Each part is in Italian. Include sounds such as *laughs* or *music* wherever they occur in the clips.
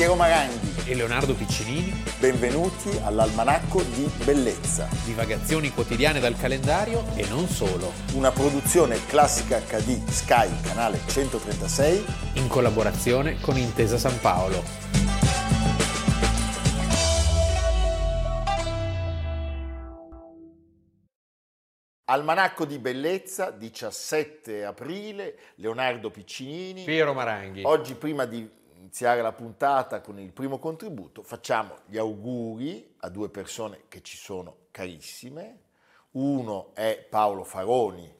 Piero Maranghi. e Leonardo Piccinini, Benvenuti all'Almanacco di Bellezza, divagazioni quotidiane dal calendario e non solo, una produzione classica HD Sky, canale 136. in collaborazione con Intesa San Paolo. Almanacco di Bellezza, 17 aprile, Leonardo Piccinini. Piero Maranghi. Oggi prima di iniziare la puntata con il primo contributo facciamo gli auguri a due persone che ci sono carissime. Uno è Paolo Faroni,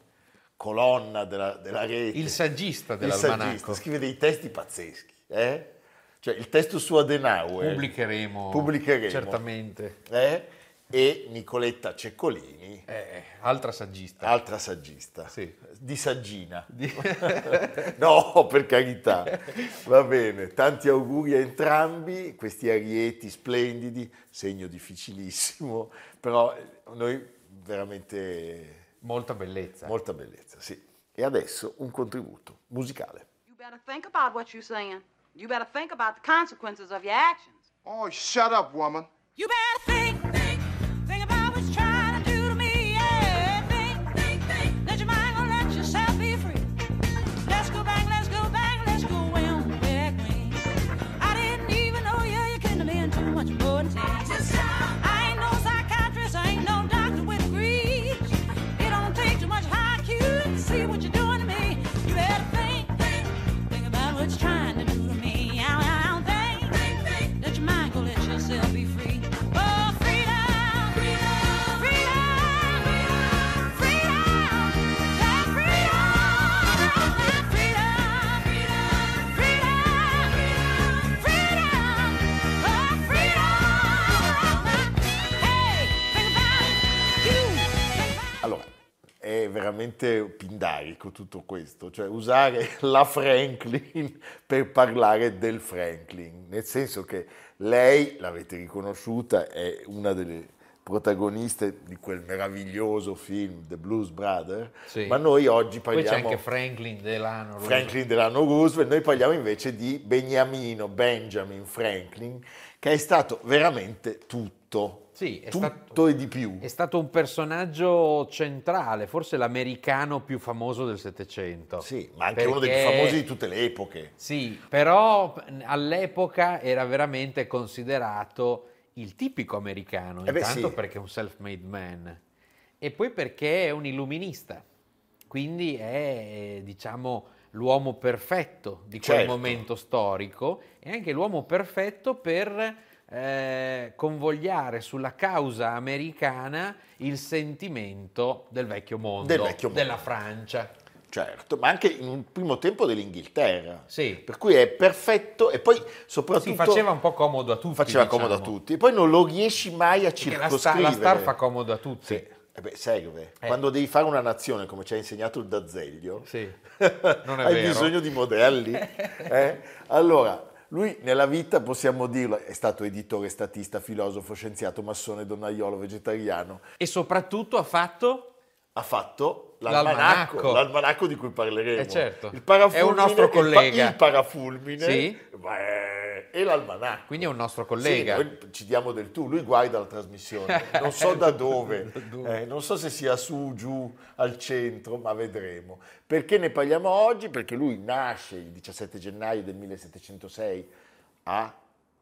colonna della, della rete. Il saggista Il dell'almanacco. saggista, scrive dei testi pazzeschi. eh? Cioè il testo su Adenauer. Pubblicheremo, Pubblicheremo. certamente. eh? E Nicoletta Ceccolini, Eh, altra saggista. altra saggista. Sì. Di saggina. *laughs* no, per carità. Va bene, tanti auguri a entrambi, questi arieti splendidi, segno difficilissimo, però noi veramente Molta bellezza. molta bellezza, sì. E adesso un contributo musicale. You better think about what you're saying. You better think about the consequences of your actions. Oh, shut up, woman. You better think, è veramente pindarico tutto questo, cioè usare *laughs* la Franklin per parlare del Franklin, nel senso che lei, l'avete riconosciuta, è una delle protagoniste di quel meraviglioso film The Blues Brother, Sì. ma noi oggi Poi c'è parliamo... anche Franklin Delano. Roosevelt. Franklin Delano Roosevelt, noi parliamo invece di Beniamino Benjamin Franklin, che è stato veramente tutto, Sì, è tutto stato- e di più. È stato un personaggio centrale, forse l'americano più famoso del Settecento. Sì, ma anche uno dei più Perché- famosi di tutte le epoche. Sì, però all'epoca era veramente considerato il tipico americano, Eh beh, intanto sì. perché è un self-made man e poi perché è un illuminista, quindi è diciamo l'uomo perfetto di quel Certo. momento storico e anche l'uomo perfetto per eh, convogliare sulla causa americana il sentimento del vecchio mondo, Del vecchio mondo. della Francia. Certo, ma anche in un primo tempo dell'Inghilterra. Sì. Per cui è perfetto e poi soprattutto Si faceva un po' comodo a tutti. faceva comodo a diciamo. tutti. E poi non lo riesci mai a Perché la, sta- circoscrivere. la star fa comodo a tutti. Sì. Eh beh, serve. Eh. Quando devi fare una nazione, come ci ha insegnato il D'Azeglio, Sì, *laughs* hai vero. bisogno di modelli. *laughs* eh? Allora, lui nella vita, possiamo dirlo, è stato editore, statista, filosofo, scienziato, massone, donnaiolo, vegetariano. E soprattutto ha fatto Ha fatto l'almanacco, L'almanacco. l'almanacco di cui parleremo. Eh, certo. Il parafulmine, È un nostro il pa- collega. Il, parafulmine Sì. beh, e l'almanacco. Quindi è un nostro Sì, collega. noi ci diamo del tu, lui guarda la trasmissione, non so da dove, *laughs* eh, non so se sia su, giù, al centro, ma vedremo. Perché ne parliamo oggi? Perché lui nasce il 17 gennaio del 1706 a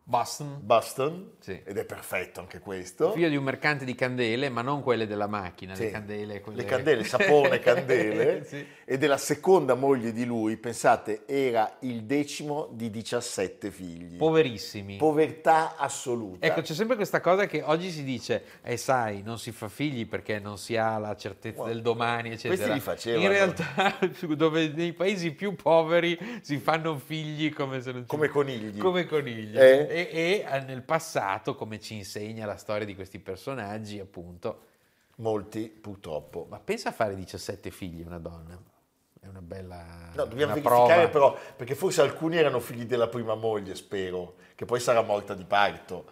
Boston, Boston, Sì. ed è perfetto anche questo. figlio di un mercante di candele, ma non quelle della macchina, Sì. le candele. Quelle... Le candele, sapone, *laughs* candele. Sì. E della seconda moglie di lui, pensate, era il decimo di 17 figli. Poverissimi. Povertà assoluta. Ecco, c'è sempre questa cosa che oggi si dice, eh sai, non si fa figli perché non si ha la certezza del domani, eccetera. Questi li facevano. In realtà, *laughs* dove nei paesi più poveri si fanno figli come se non ci- Come conigli. Come conigli. Eh? E, e, eh, nel passato, come ci insegna la storia di questi personaggi, appunto, Molti, purtroppo. ma pensa a fare 17 figli una donna. È una bella No, dobbiamo verificare prova. però, perché forse alcuni erano figli della prima moglie, spero, che poi sarà morta di parto.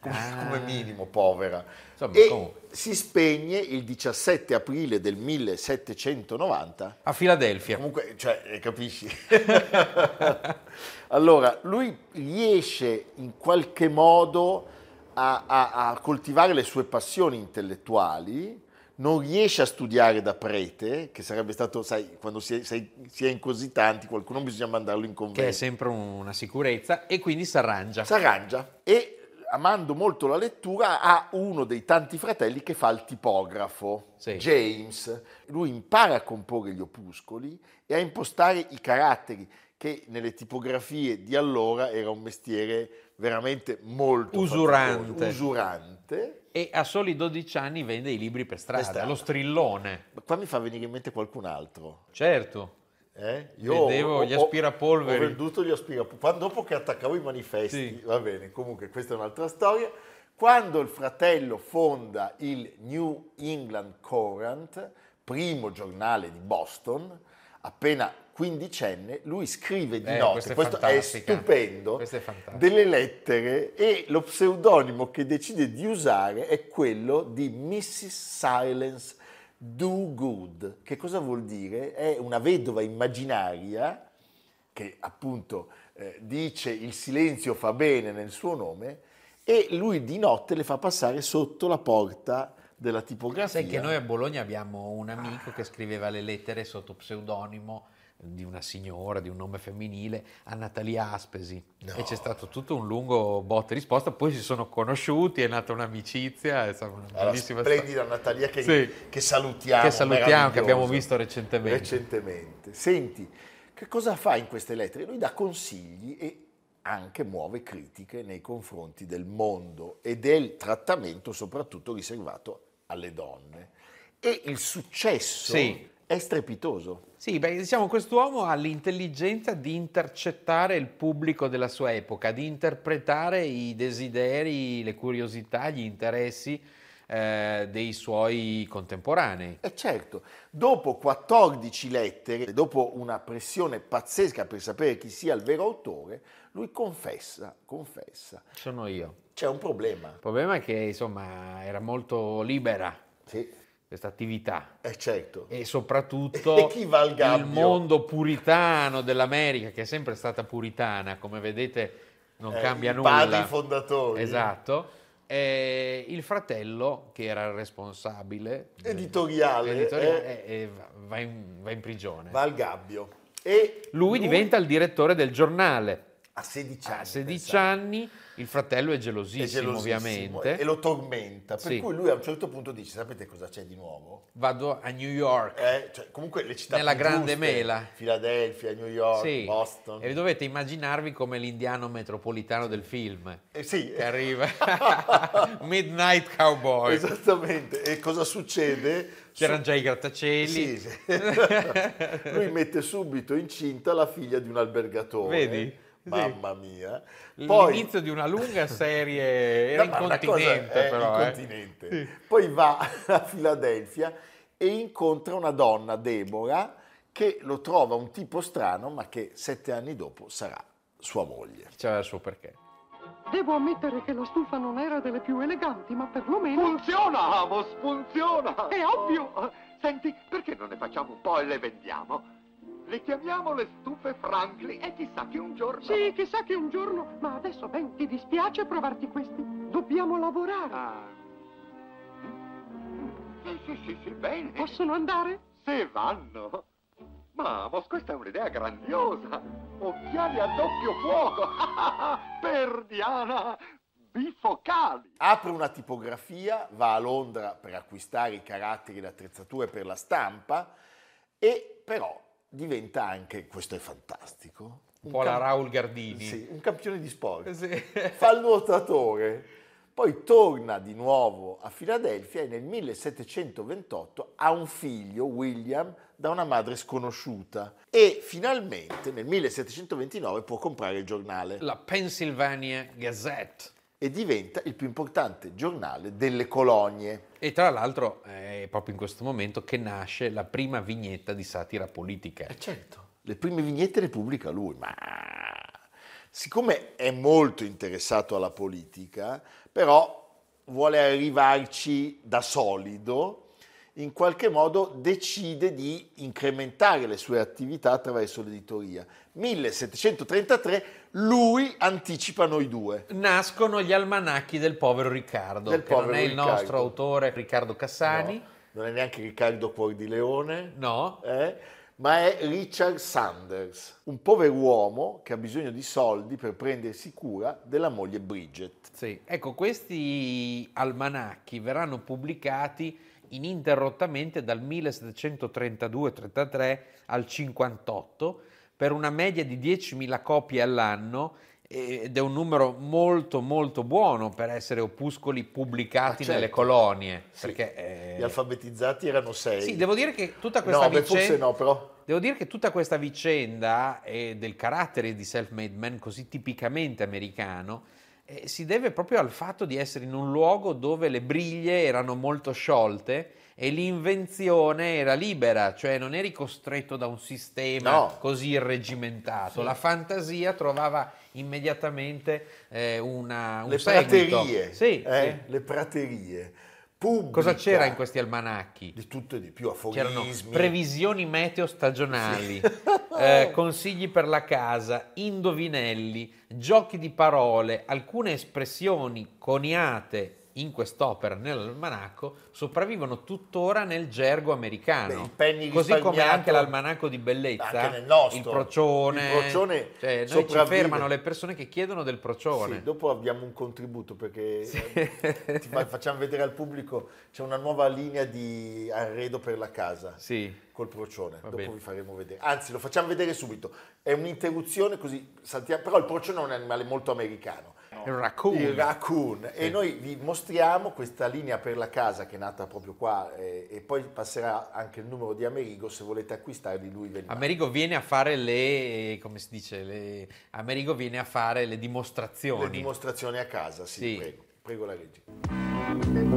Come, Ah. come minimo povera. Insomma, e comunque. si spegne il 17 aprile del 1790 A Filadelfia. Comunque, cioè, eh, capisci? *laughs* allora, lui riesce in qualche modo a, a- a coltivare le sue passioni intellettuali, non riesce a studiare da prete, che sarebbe stato, sai, quando si è, si è in così tanti, qualcuno bisogna mandarlo in che è convento. sempre una sicurezza, e quindi si arrangia. Si arrangia e, amando molto la lettura, ha uno dei tanti fratelli che fa il tipografo, Sì. James. Lui impara a comporre gli opuscoli e a impostare i caratteri, che nelle tipografie di allora era un mestiere veramente molto Usurante. usurante. E a soli 12 anni vende i libri per strada, Per strada. lo strillone. Ma qua mi fa venire in mente qualcun altro. Certo. Eh? Vedevo gli aspirapolveri. Ho venduto gli aspirapolveri. Dopo che attaccavo i manifesti, Sì. va bene, comunque questa è un'altra storia. Quando il fratello fonda il New England Courant, primo giornale di Boston, appena quindicenne, lui scrive di Eh, notte, questa è questo è stupendo, Questa è delle lettere e lo pseudonimo che decide di usare è quello di Mrs. Silence Do Good. Che cosa vuol dire? È una vedova immaginaria che appunto eh, dice il silenzio fa bene nel suo nome e lui di notte le fa passare sotto la porta della tipografia. Sai che noi a Bologna abbiamo un amico che scriveva le lettere sotto pseudonimo di una signora, di un nome femminile, a Natalia Aspesi. No. E c'è stato tutto un lungo botta e risposta, poi si sono conosciuti, è nata un'amicizia, è stata una Alla bellissima splendida Natalia che, Sì. che salutiamo. Che salutiamo, che abbiamo visto recentemente. Recentemente. Senti, che cosa fa in queste lettere? Lui dà consigli e anche muove critiche nei confronti del mondo e del trattamento soprattutto riservato alle donne. E il successo Sì. è strepitoso. Sì, beh, diciamo quest'uomo ha l'intelligenza di intercettare il pubblico della sua epoca, di interpretare i desideri, le curiosità, gli interessi eh, dei suoi contemporanei. E certo, dopo 14 lettere, dopo una pressione pazzesca per sapere chi sia il vero autore, lui confessa, confessa. Sono io. C'è un problema. Il problema è che insomma era molto libera Sì, questa attività è certo. e soprattutto *laughs* E il mondo puritano dell'America, che è sempre stata puritana, come vedete non Eh, cambia i nulla. padri fondatori. Esatto. E il fratello, che era il responsabile Editoriale, editoriale, eh, eh, va, in, va in prigione. Va al gabbio. E Lui diventa il direttore del giornale. A 16 anni. A 16 pensate. anni il fratello è È gelosissimo, gelosissimo ovviamente. E lo tormenta. Per Sì. cui lui a un certo punto dice: Sapete cosa c'è di nuovo? Vado a New York. Eh, cioè, comunque le città Nella grande giuste, mela. Filadelfia, New York, Sì. Boston. E dovete immaginarvi come l'indiano metropolitano del film Eh, sì. che arriva *laughs* Midnight Cowboy. Esattamente. E cosa succede? C'erano già i grattacieli. Sì, sì. *laughs* Lui mette subito incinta la figlia di un albergatore. Vedi? Mamma mia. Poi, L'inizio di una lunga serie *laughs* era No, incontinente cosa- eh, però. eh. incontinente. Poi va *laughs* a Filadelfia e incontra una donna, Deborah, che lo trova un tipo strano, ma che sette anni dopo sarà sua moglie. C'era il suo perché. Devo ammettere che la stufa non era delle più eleganti, ma perlomeno... Funziona, Amos, funziona! È ovvio! Senti, perché non ne facciamo un po' e le vendiamo? Le chiamiamo le stufe Franklin e chissà che un giorno... Sì, chissà che un giorno... Ma adesso, Ben, ti dispiace provarti questi? Dobbiamo lavorare. Ah. Sì, sì, sì, sì, bene. Possono andare? Se vanno. Ma, Amos, questa è un'idea grandiosa. Occhiali a doppio fuoco. *laughs* per Diana. Bifocali. Apre una tipografia, va a Londra per acquistare i caratteri e le attrezzature per la stampa e però diventa anche, questo è fantastico, Un po' la cam- Raul Gardini. sì, un campione di sport. Sì. fa il nuotatore, poi torna di nuovo a Filadelfia e nel 1728 ha un figlio, William, da una madre sconosciuta e finalmente nel 1729 può comprare il giornale La Pennsylvania Gazette. E diventa il più importante giornale delle colonie. E tra l'altro è proprio in questo momento che nasce la prima vignetta di satira politica. E certo, le prime vignette le pubblica lui, ma Siccome è molto interessato alla politica, però vuole arrivarci da solido, in qualche modo decide di incrementare le sue attività attraverso l'editoria. 1733 lui anticipa noi due. Nascono gli almanacchi del povero Riccardo, Del che non povero è il Riccardo. nostro autore Riccardo Cassani. No, non è neanche Riccardo Cuor di Leone, No. eh, ma è Richard Sanders, un pover'uomo che ha bisogno di soldi per prendersi cura della moglie Bridget. Sì. Ecco, questi almanacchi verranno pubblicati ininterrottamente dal 1732-33 al 58 per una media di 10.000 copie all'anno ed è un numero molto molto buono per essere opuscoli pubblicati Ah, certo. nelle colonie. Sì. Perché, eh, Gli alfabetizzati erano sei. sì, devo dire che tutta questa no, beh, vicenda... forse no, però. Devo dire che tutta questa vicenda e del carattere di self-made man così tipicamente americano eh, si deve proprio al fatto di essere in un luogo dove le briglie erano molto sciolte e l'invenzione era libera, cioè non eri costretto da un sistema No. così irregimentato. La fantasia trovava immediatamente eh, una, un Le seguito. praterie. Sì, eh, sì. Le praterie. Pubblica Cosa c'era in questi almanacchi? Di tutto e di più, C'erano aforismi. previsioni meteo stagionali, eh, *laughs* consigli per la casa, indovinelli, giochi di parole, alcune espressioni coniate in quest'opera nell'almanacco sopravvivono tuttora nel gergo americano. Beh, Così come anche l'almanacco di bellezza, Anche nel nostro. il procione, Il procione cioè, noi ci fermano le persone che chiedono del procione. Sì, dopo abbiamo un contributo perché eh, ti fa- facciamo vedere al pubblico c'è una nuova linea di arredo per la casa Sì. col procione. Va dopo bene. vi faremo vedere. Anzi, lo facciamo vedere subito. È un'interruzione così. Però il procione è un animale molto americano. È un raccoon. Il raccoon. E noi vi mostriamo questa linea per la casa che è nata proprio qua eh, e poi passerà anche il numero di Amerigo. Se volete acquistarli, lui ve li manda. Amerigo viene a fare le, come si dice, le, Amerigo viene a fare le dimostrazioni. Le dimostrazioni a casa, sì, Sì. prego. Prego la regia.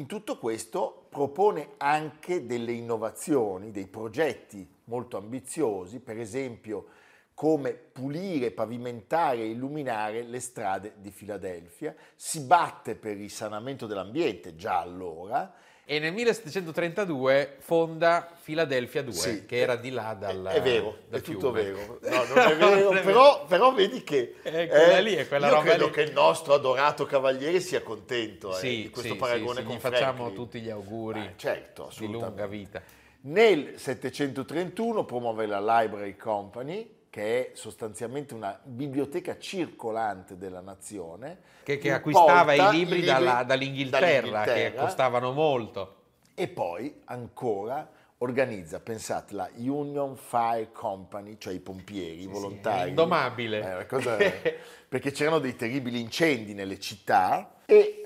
In tutto questo propone anche delle innovazioni, dei progetti molto ambiziosi, per esempio come pulire, pavimentare e illuminare le strade di Filadelfia, si batte per il risanamento dell'ambiente già allora, E nel 1732 fonda Philadelphia 2, Sì. che era di là dal è vero, dal è tutto vero. *laughs* No, non è vero, Non è però, però vedi che Eh, quella lì è quella io roba credo lì. che il nostro adorato cavaliere sia contento eh, Sì, di questo sì, paragone sì, con gli facciamo Franklin. tutti gli auguri Eh, certo, di lunga vita. Nel 731 promuove la Library Company, che è sostanzialmente una biblioteca circolante della nazione. Che, che acquistava i libri, i dalla- dall'Inghilterra, che dall'Inghilterra. costavano molto. E poi ancora organizza, pensate, la Union Fire Company, cioè i pompieri, i volontari. indomabile. Eh, cosa- *laughs* perché c'erano dei terribili incendi nelle città e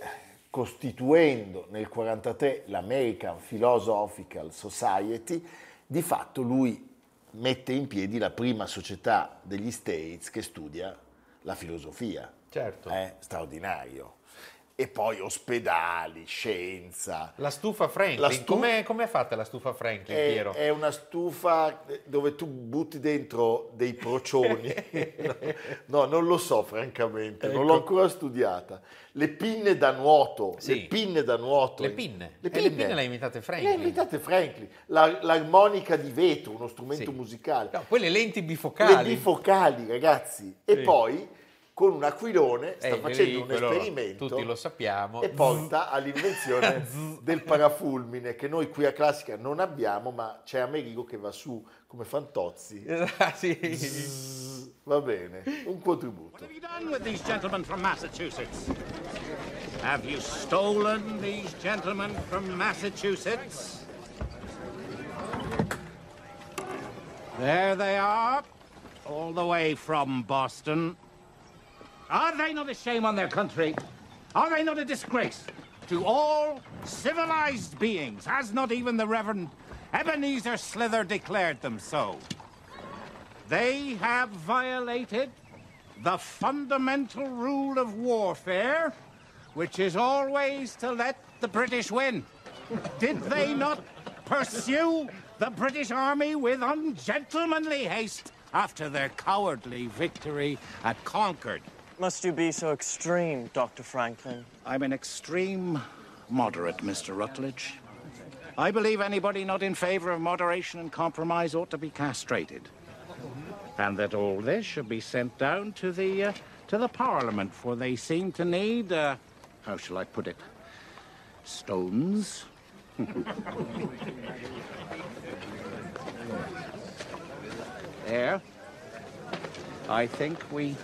costituendo nel 1943 l'American Philosophical Society, di fatto lui mette in piedi la prima società degli States che studia la filosofia. Certo. È straordinario. E poi ospedali, scienza. La stufa Franklin, La stu- come com'è fatta la stufa Franklin, È, Piero? è una stufa dove tu butti dentro dei procioni. *laughs* no, non lo so francamente, non l'ho Ecco. ancora studiata. Le pinne da nuoto, Sì. le pinne da nuoto. Le pinne. Le E le pinne. pinne le ha Le Franklin. ha inventate Franklin. La- l'armonica di vetro, uno strumento Sì. musicale. No, poi le lenti Le bifocali. bifocali, ragazzi. E Sì. poi con un aquilone sta Eh, facendo lì, un esperimento. Tutti lo sappiamo. E porta all'invenzione *laughs* del parafulmine che noi qui a Classica non abbiamo, ma c'è Amerigo che va su come Fantozzi. *laughs* Ah, sì. Zzz, Va bene, un contributo. What have you done with these gentlemen from Massachusetts? Have you stolen these gentlemen from Massachusetts? There they are, all the way from Boston. Are they not a shame on their country? Are they not a disgrace to all civilized beings? Has not even the Reverend Ebenezer Slither declared them so? They have violated the fundamental rule of warfare, which is always to let the British win. Did they not pursue the British army with ungentlemanly haste after their cowardly victory at Concord? Must you be so extreme, Dr. Franklin? I'm an extreme moderate, Mr. Rutledge. I believe anybody not in favor of moderation and compromise ought to be castrated. And that all this should be sent down to the uh, to the Parliament, for they seem to need uh, how shall I put it? Stones. *laughs* there. I think we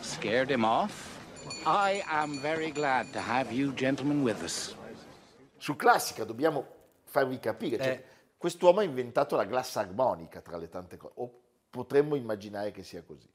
scared him off. I am very glad to have you gentlemen with us. Su classica dobbiamo farvi capire, cioè, Eh. quest'uomo ha inventato la glassa armonica tra le tante cose, o potremmo immaginare che sia così.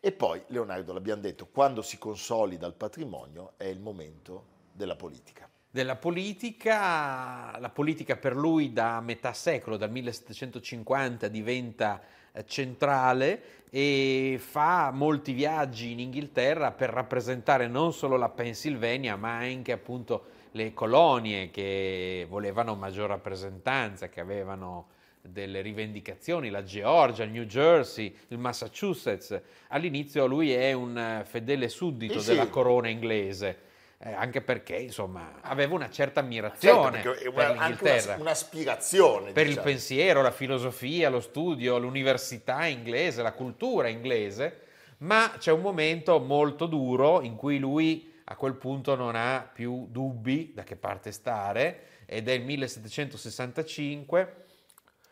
E poi, Leonardo, l'abbiamo detto, quando si consolida il patrimonio è il momento della politica. della politica, la politica per lui da metà secolo, dal 1750 diventa centrale e fa molti viaggi in Inghilterra per rappresentare non solo la Pennsylvania ma anche appunto le colonie che volevano maggior rappresentanza, che avevano delle rivendicazioni, la Georgia, il New Jersey, il Massachusetts. All'inizio lui è un eh, fedele suddito Sì, sì. della corona inglese. Eh, anche perché insomma aveva una certa Certo, ammirazione è per una- anche l'Inghilterra, una- un'aspirazione. per il diciamo. pensiero, la filosofia, lo studio, l'università inglese, la cultura inglese, ma c'è un momento molto duro in cui lui a quel punto non ha più dubbi da che parte stare ed è il 1765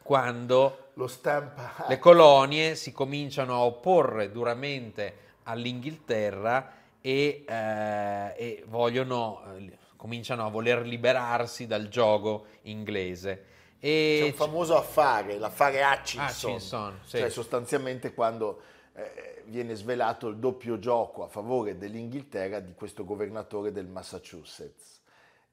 quando Lo stampa... le colonie si cominciano a opporre duramente all'Inghilterra e, eh, e vogliono, eh, cominciano a voler liberarsi dal gioco inglese. E C'è un famoso affare, l'affare Hutchinson, Hutchinson, sì. cioè sostanzialmente quando eh, viene svelato il doppio gioco a favore dell'Inghilterra di questo governatore del Massachusetts,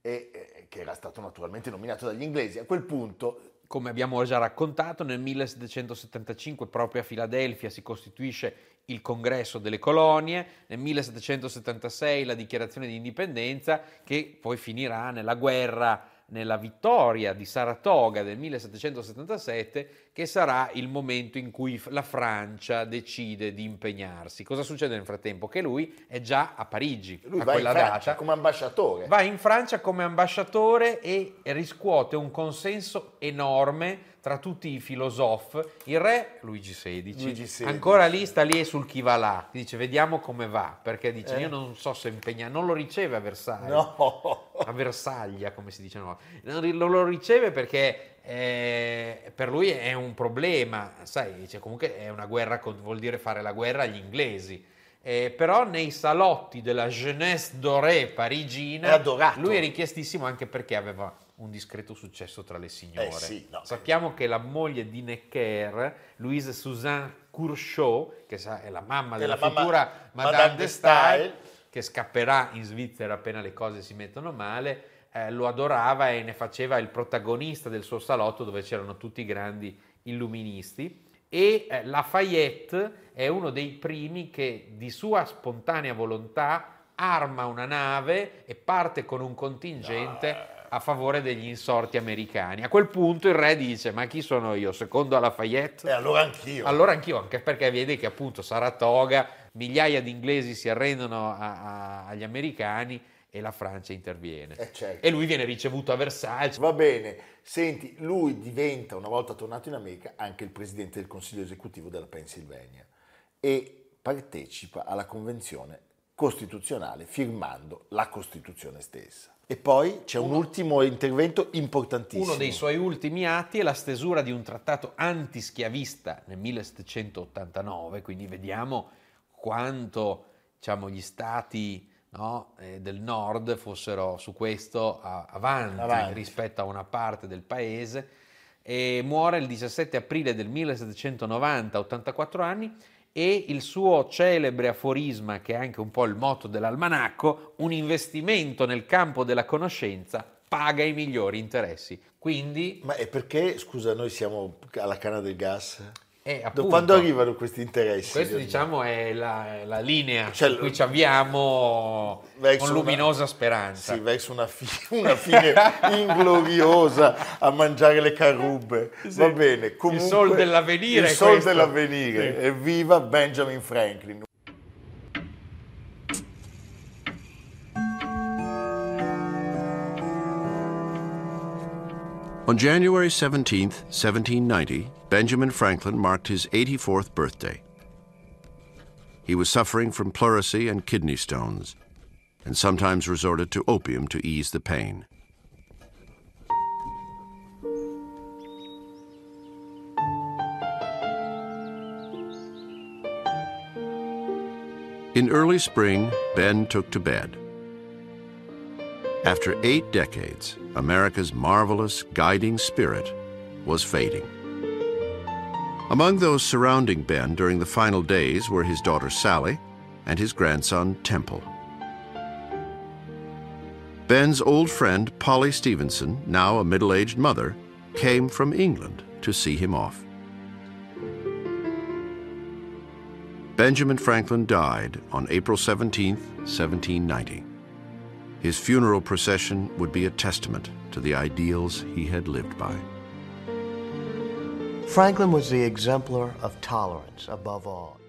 e, eh, che era stato naturalmente nominato dagli inglesi. A quel punto come abbiamo già raccontato, nel 1775 proprio a Filadelfia si costituisce il congresso delle colonie, nel 1776 la dichiarazione di indipendenza che poi finirà nella guerra, nella vittoria di Saratoga del 1777 che sarà il momento in cui la Francia decide di impegnarsi. Cosa succede nel frattempo? Che lui è già a Parigi lui a va in quella Francia data. come ambasciatore. Va in Francia come ambasciatore e riscuote un consenso enorme tra tutti i filosofi. Il re Luigi XVI, Luigi XVI. ancora lì sta lì sul chi va là, dice vediamo come va, perché dice Eh. io non so se impegna, non lo riceve a Versailles. No. A Versaglia, come si dice, no. non lo riceve perché eh, per lui è un problema, sai, dice, comunque è una guerra, vuol dire fare la guerra agli inglesi. Eh, però nei salotti della jeunesse dorée parigina lui è richiestissimo anche perché aveva un discreto successo tra le signore. Eh sì, no. Sappiamo che la moglie di Necker, Louise Suzanne Curchot, che è la mamma della la futura Madame, Madame de Stael. che scapperà in Svizzera appena le cose si mettono male, eh, lo adorava e ne faceva il protagonista del suo salotto dove c'erano tutti i grandi illuministi. E eh, Lafayette è uno dei primi che di sua spontanea volontà arma una nave e parte con un contingente a favore degli insorti americani. A quel punto il re dice: Ma chi sono io? Secondo Lafayette? E allora anch'io. Allora anch'io, anche perché vedi che appunto Saratoga, migliaia di inglesi si arrendono a- a- agli americani e la Francia interviene. Eh, certo. E lui viene ricevuto a Versailles. Va bene, senti, lui diventa, una volta tornato in America, anche il presidente del consiglio esecutivo della Pennsylvania e partecipa alla convenzione costituzionale firmando la Costituzione stessa. E poi c'è un ultimo intervento importantissimo. Uno dei suoi ultimi atti è la stesura di un trattato antischiavista nel 1789, quindi vediamo quanto diciamo, gli stati no, eh, del nord fossero su questo a- avanti, Avanti. rispetto a una parte del paese. E muore il 17 aprile del 1790, a 84 anni, e il suo celebre aforisma, che è anche un po' il motto dell'almanacco, un investimento nel campo della conoscenza paga i migliori interessi. Quindi Ma è perché, scusa, noi siamo alla canna del gas? Eh, Da appunto. quando arrivano questi interessi? Leonino? diciamo è la, la linea Cioè, su cui ci avviamo con una- luminosa speranza. Sì, verso una, fi- una fine ingloriosa a mangiare le carrubbe. Va bene. Comunque, sol dell'avvenire Il sol dell'avvenire. Sì. Evviva Benjamin Franklin. On January 17, 1790, Benjamin Franklin marked his 84th birthday. He was suffering from pleurisy and kidney stones, and sometimes resorted to opium to ease the pain. In early spring, Ben took to bed. After eight decades, America's marvelous guiding spirit was fading. Among those surrounding Ben during the final days were his daughter Sally and his grandson Temple. Ben's old friend Polly Stevenson, now a middle aged mother, came from England to see him off. Benjamin Franklin died on April 17, 1790. His funeral procession would be a testament to the ideals he had lived by. Franklin was the exemplar of tolerance above all.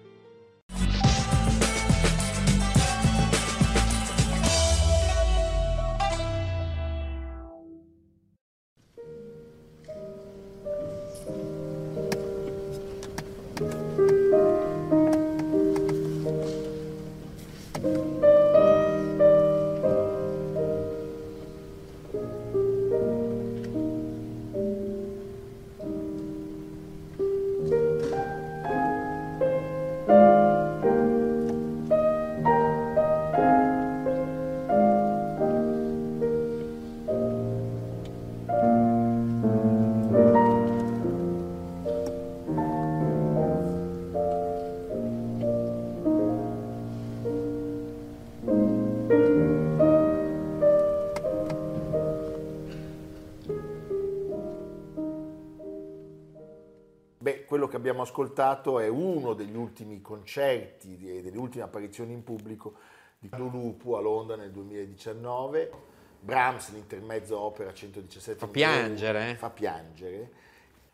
Abbiamo ascoltato è uno degli ultimi concerti e delle ultime apparizioni in pubblico di Lulupu a Londra nel 2019. Brahms, l'intermezzo opera 117 Fa piangere, eh. Fa piangere.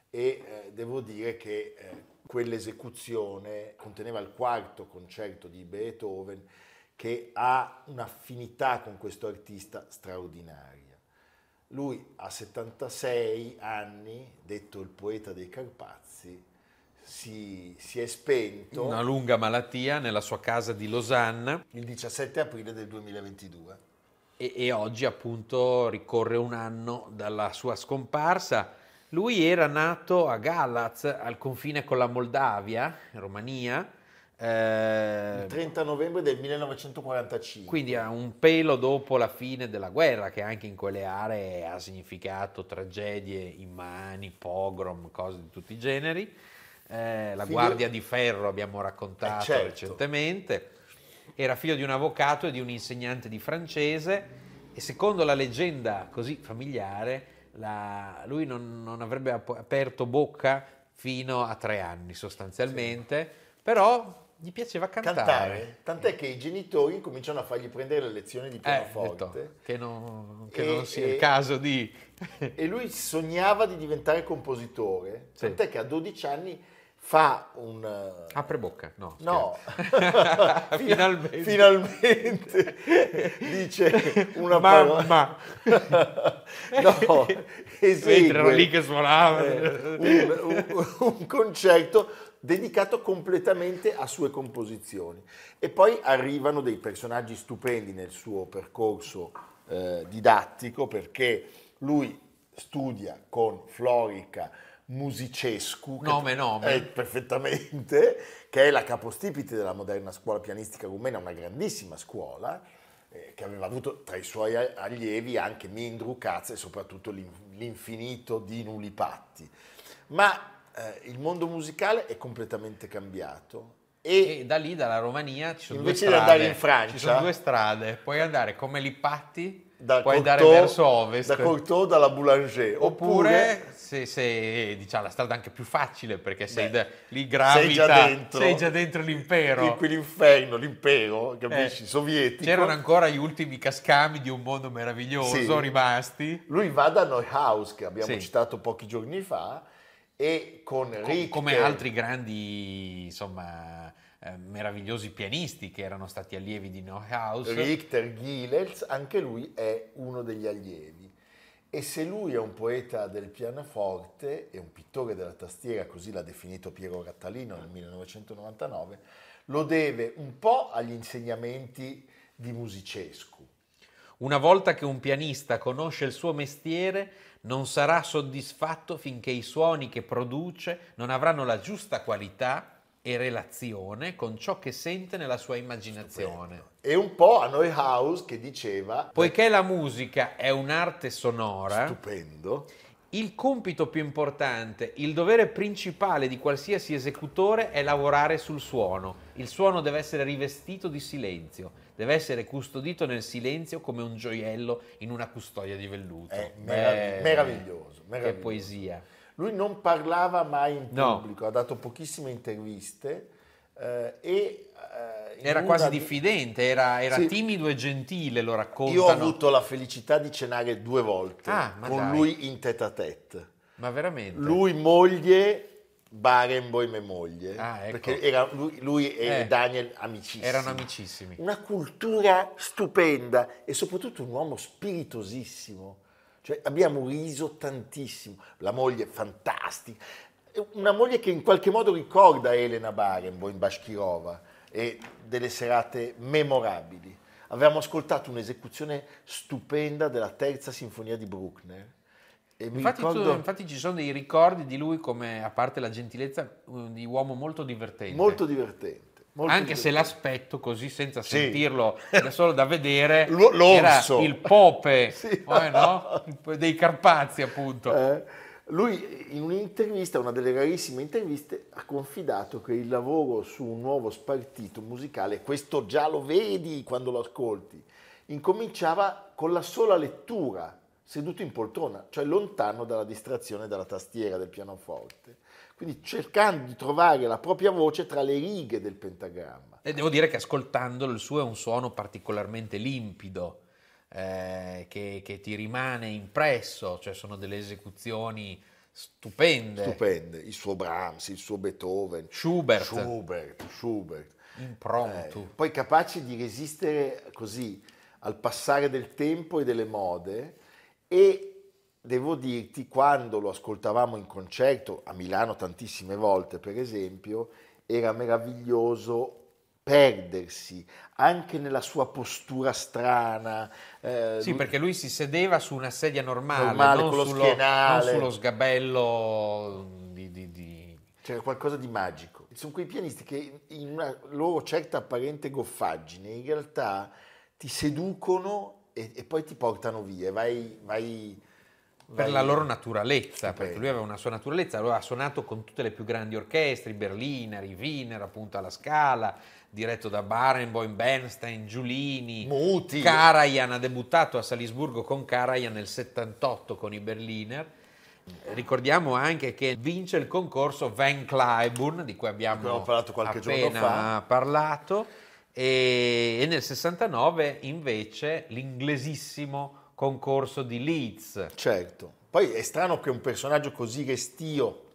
E eh, devo dire che eh, quell'esecuzione conteneva il quarto concerto di Beethoven che ha un'affinità con questo artista straordinaria. Lui a 76 anni, detto il poeta dei Carpazi, si, si è spento Una lunga malattia nella sua casa di Losanna il 17 aprile del 2022. e, e oggi appunto ricorre un anno dalla sua scomparsa. Lui era nato a Galaz, al confine con la Moldavia, in Romania, eh, Il 30 novembre del 1945. quindi a un pelo dopo la fine della guerra, che anche in quelle aree ha significato tragedie immani, pogrom, cose di tutti i generi. Eh, la Figlio- Guardia di Ferro abbiamo raccontato Eh, certo. recentemente. Era figlio di un avvocato e di un insegnante di francese e secondo la leggenda così familiare, la- lui non, non avrebbe ap- aperto bocca fino a tre anni sostanzialmente, però gli piaceva cantare. Cantare, tant'è che i genitori cominciano a fargli prendere le lezioni di Eh, pianoforte. detto che non, che E- non sia e- il caso di... e lui sognava di diventare compositore, Sì. tant'è che a 12 anni fa un... eh, Apre bocca, no. No. *laughs* *laughs* Finalmente. finalmente dice una parola. Mamma. *laughs* no, esegue era lì che suonava. eh, un, un- un concerto dedicato completamente a sue composizioni. E poi arrivano dei personaggi stupendi nel suo percorso eh, didattico perché lui studia con Florica Musicescu, Nome, nome. eh, perfettamente, che è la capostipite della moderna scuola pianistica rumena, una grandissima scuola, eh, che aveva avuto tra i suoi allievi anche Mindru Katz e soprattutto l'in- l'infinito Dinu Lipatti. Ma eh, il mondo musicale è completamente cambiato e, E da lì, dalla Romania, ci sono Invece due di strade. andare in Francia- Ci sono due strade. Puoi andare come Lippatti da puoi Cocteau- andare verso ovest. Da Cocteau, dalla Boulanger. Oppure, se, se diciamo la strada anche più facile perché sei Beh, da- lì gravita, sei già dentro, sei già dentro l'impero. qui l'inferno, l'impero, capisci? Eh, Sovietico. C'erano ancora gli ultimi cascami di un mondo meraviglioso Sì. rimasti. Lui va da Neuhaus, che abbiamo Sì. citato pochi giorni fa, e con Co- Richter, come altri grandi, insomma, eh, meravigliosi pianisti che erano stati allievi di Neuhaus. Richter Gilels, anche lui è uno degli allievi. E se lui è un poeta del pianoforte e un pittore della tastiera, così l'ha definito Piero Rattalino nel 1999, lo deve un po' agli insegnamenti di Musicescu. Una volta che un pianista conosce il suo mestiere, non sarà soddisfatto finché i suoni che produce non avranno la giusta qualità e relazione con ciò che sente nella sua immaginazione. E un po' a Neuhaus che diceva, Poiché la musica è un'arte sonora, stupendo, il compito più importante, il dovere principale di qualsiasi esecutore è lavorare sul suono. Il suono deve essere rivestito di silenzio, deve essere custodito nel silenzio come un gioiello in una custodia di velluto. È merav- Beh, meraviglioso, Che meraviglioso. poesia. Lui non parlava mai in No. pubblico, ha dato pochissime interviste eh, e... eh, Era quasi di- diffidente, era, era Sì. timido e gentile, lo raccontano. Io ho avuto la felicità di cenare due volte Ah, con dai. lui in tête à tête. Ma veramente? Lui moglie, Barenboim e moglie. Ah, ecco. Perché era lui, lui e Eh, Daniel amicissimi. Erano amicissimi. Una cultura stupenda e soprattutto un uomo spiritosissimo. Cioè, abbiamo riso tantissimo. La moglie fantastica. Una moglie che in qualche modo ricorda Elena Barenboim, Bashkirova, e delle serate memorabili. Avevamo ascoltato un'esecuzione stupenda della terza sinfonia di Bruckner. Infatti, tu- ricordo infatti ci sono dei ricordi di lui come, a parte la gentilezza, di uomo molto divertente. molto divertente. Molto Anche se l'aspetto così senza Sì. sentirlo, da solo da vedere, *laughs* Lo- l'orso. era il pope *laughs* Sì. eh, no? Dei Carpazi appunto. Eh, lui in un'intervista, una delle rarissime interviste, ha confidato che il lavoro su un nuovo spartito musicale, questo già lo vedi quando lo ascolti, incominciava con la sola lettura, seduto in poltrona, cioè lontano dalla distrazione della tastiera del pianoforte. Quindi cercando di trovare la propria voce tra le righe del pentagramma. E devo dire che ascoltandolo il suo è un suono particolarmente limpido, eh, che, che ti rimane impresso, cioè sono delle esecuzioni stupende. Stupende, il suo Brahms, il suo Beethoven, Schubert. Schubert, Schubert. Impromptu. Eh, poi capaci di resistere così al passare del tempo e delle mode e devo dirti quando lo ascoltavamo in concerto a Milano tantissime volte per esempio era meraviglioso perdersi anche nella sua postura strana eh, Sì, lui- perché lui si sedeva su una sedia normale, Normale, non, sullo, non sullo sgabello di, di- di- c'era qualcosa di magico. Sono quei pianisti che in una loro certa apparente goffaggine in realtà ti seducono e, e poi ti portano via, vai, vai, per la loro naturalezza, Stupendo. perché lui aveva una sua naturalezza, lui ha suonato con tutte le più grandi orchestre, Berliner, i Wiener, appunto alla Scala, diretto da Barenboim, Bernstein, Giulini, Muti. Karajan ha debuttato a Salisburgo con Karajan nel 78 con i Berliner. Ricordiamo anche che vince il concorso Van Cliburn, di cui abbiamo, Abbiamo parlato qualche giorno appena fa. parlato, e, e nel 69 invece l'inglesissimo concorso di Leeds. Certo. Poi è strano che un personaggio così restio,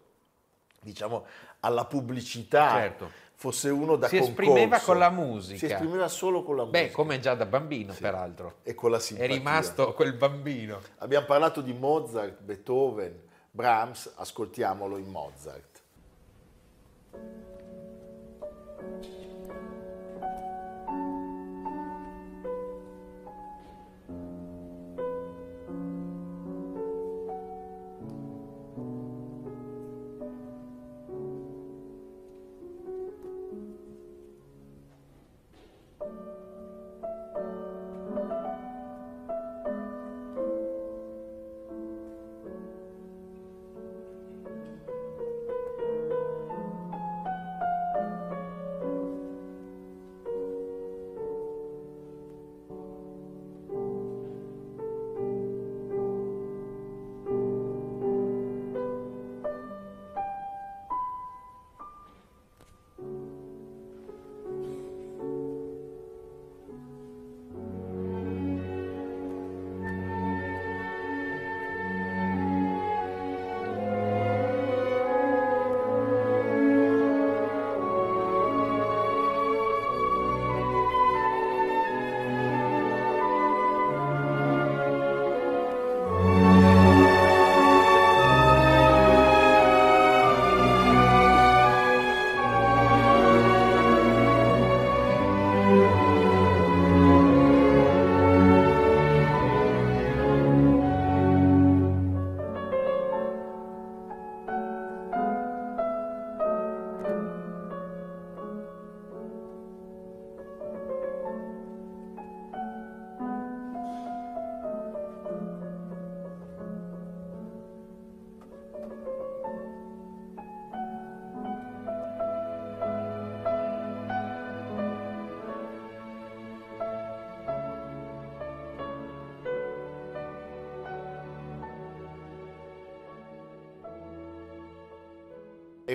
diciamo, alla pubblicità Certo. fosse uno da si concorso. esprimeva con la musica. Si esprimeva solo con la musica. Beh, come già da bambino, peraltro. E con la È simpatia. rimasto quel bambino. Abbiamo parlato di Mozart, Beethoven, Brahms, ascoltiamolo in Mozart.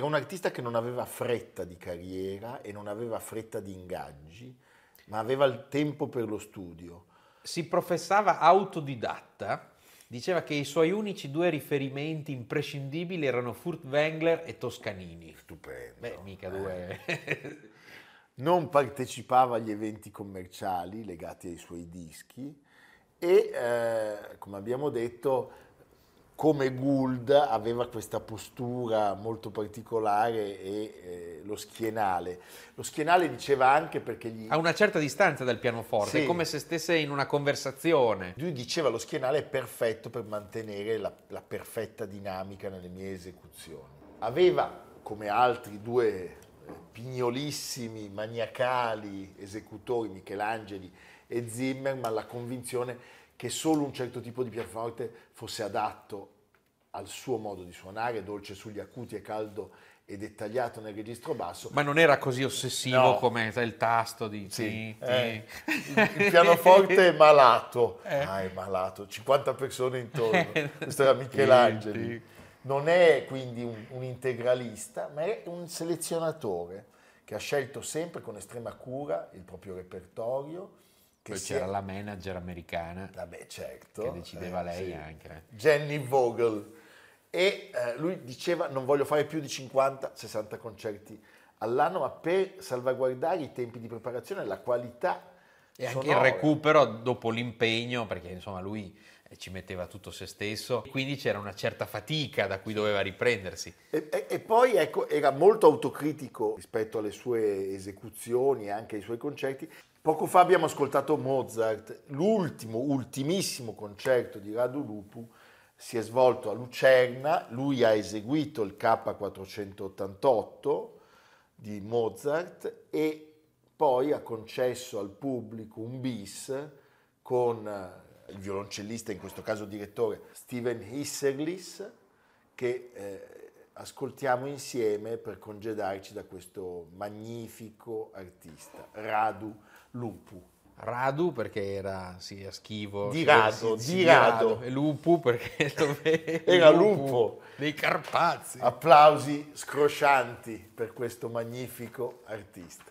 Era un artista che non aveva fretta di carriera e non aveva fretta di ingaggi, ma aveva il tempo per lo studio. Si professava autodidatta, diceva che i suoi unici due riferimenti imprescindibili erano Furtwängler e Toscanini. Stupendo. Beh, mica due... *laughs* non partecipava agli eventi commerciali legati ai suoi dischi e, eh, come abbiamo detto, come Gould aveva questa postura molto particolare e eh, lo schienale. Lo schienale diceva anche perché gli... A una certa distanza dal pianoforte, Sì. è come se stesse in una conversazione. Lui diceva lo schienale è perfetto per mantenere la, la perfetta dinamica nelle mie esecuzioni. Aveva, come altri due eh, pignolissimi, maniacali esecutori, Michelangeli e Zimmerman, la convinzione che solo un certo tipo di pianoforte fosse adatto al suo modo di suonare, dolce sugli acuti e caldo e dettagliato nel registro basso. Ma non era così ossessivo No. come il tasto di... Sì, eh, il, pianoforte è malato. Eh. Ah, è malato, 50 persone intorno. *laughs* Questo era Michelangeli. Sì, Non è quindi un, un integralista, ma è un selezionatore che ha scelto sempre con estrema cura il proprio repertorio. Che Poi c'era è- la manager americana Vabbè, certo. che decideva eh, lei sì. anche. Jenny Vogel. E eh, lui diceva non voglio fare più di 50-60 concerti all'anno, ma per salvaguardare i tempi di preparazione la qualità E anche il sonora. recupero dopo l'impegno, perché insomma lui eh, ci metteva tutto se stesso, quindi c'era una certa fatica da cui doveva riprendersi. E, e- e poi ecco, era molto autocritico rispetto alle sue esecuzioni e anche ai suoi concerti. Poco fa abbiamo ascoltato Mozart, l'ultimo, ultimissimo concerto di Radu Lupu si è svolto a Lucerna, lui ha eseguito il K488 di Mozart e poi ha concesso al pubblico un bis con eh, il violoncellista, in questo caso direttore, Steven Hisserlis, che eh, ascoltiamo insieme per congedarci da questo magnifico artista, Radu Lupu. Radu perché era sì, a schivo. Di rado, sì, di rado. E Lupu perché *laughs* Era il lupo. dei Carpazi. Applausi scroscianti per questo magnifico artista.